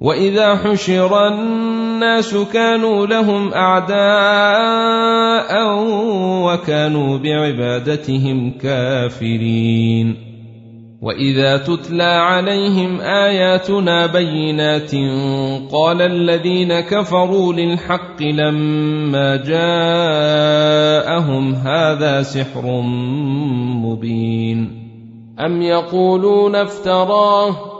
واذا حشر الناس كانوا لهم اعداء وكانوا بعبادتهم كافرين واذا تتلى عليهم اياتنا بينات قال الذين كفروا للحق لما جاءهم هذا سحر مبين ام يقولون افتراه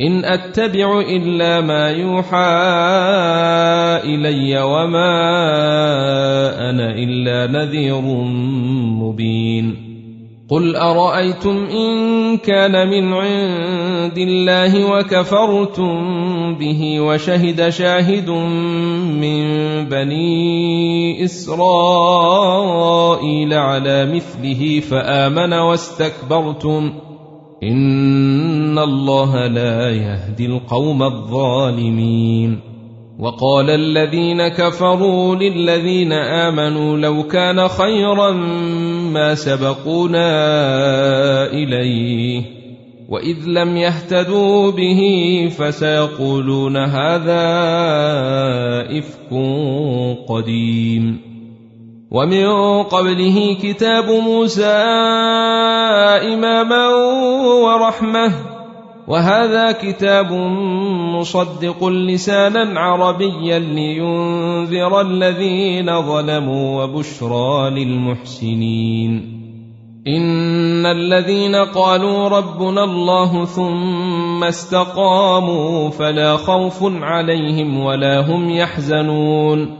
إن أتبع إلا ما يوحى إلي وما أنا إلا نذير مبين. قل أرأيتم إن كان من عند الله وكفرتم به وشهد شاهد من بني إسرائيل على مثله فآمن واستكبرتم إن الله لا يهدي القوم الظالمين. وقال الذين كفروا للذين آمنوا لو كان خيرا ما سبقونا إليه وإذ لم يهتدوا به فسيقولون هذا إفك قديم. ومن قبله كتاب موسى إماما ورحمة. وهذا كتاب مصدق لسانا عربيا لينذر الذين ظلموا وبشرى للمحسنين. إن الذين قالوا ربنا الله ثم استقاموا فلا خوف عليهم ولا هم يحزنون.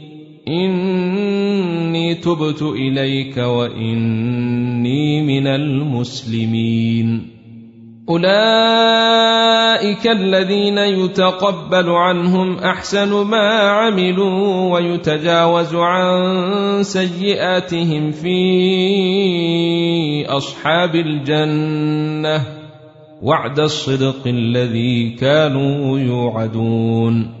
إني تبت إليك وإني من المسلمين. أولئك الذين يتقبل عنهم أحسن ما عملوا ويتجاوز عن سيئاتهم في أصحاب الجنة وعد الصدق الذي كانوا يوعدون.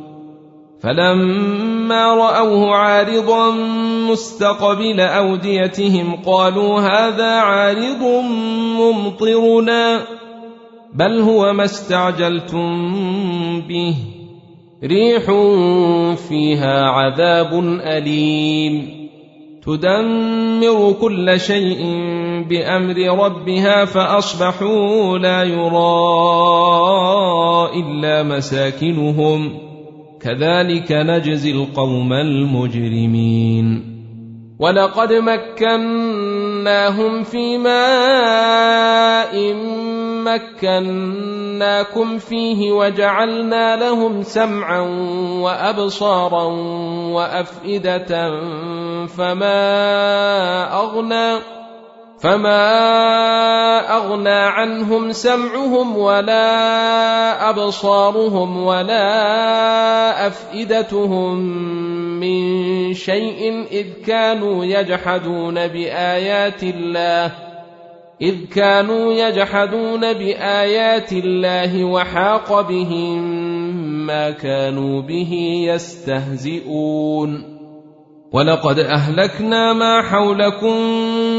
فلما رأوه عارضا مستقبل أوديتهم قالوا هذا عارض ممطرنا بل هو ما استعجلتم به ريح فيها عذاب أليم تدمر كل شيء بأمر ربها فأصبحوا لا يرى إلا مساكنهم كذلك نجزي القوم المجرمين. ولقد مكناهم في ماء مكناكم فيه وجعلنا لهم سمعا وأبصارا وأفئدة فما أغنى فما أغنى عنهم سمعهم ولا أبصارهم ولا أفئدتهم من شيء إذ كانوا يجحدون بآيات الله إذ كانوا يجحدون بآيات الله وحاق بهم ما كانوا به يستهزئون. ولقد أهلكنا ما حولكم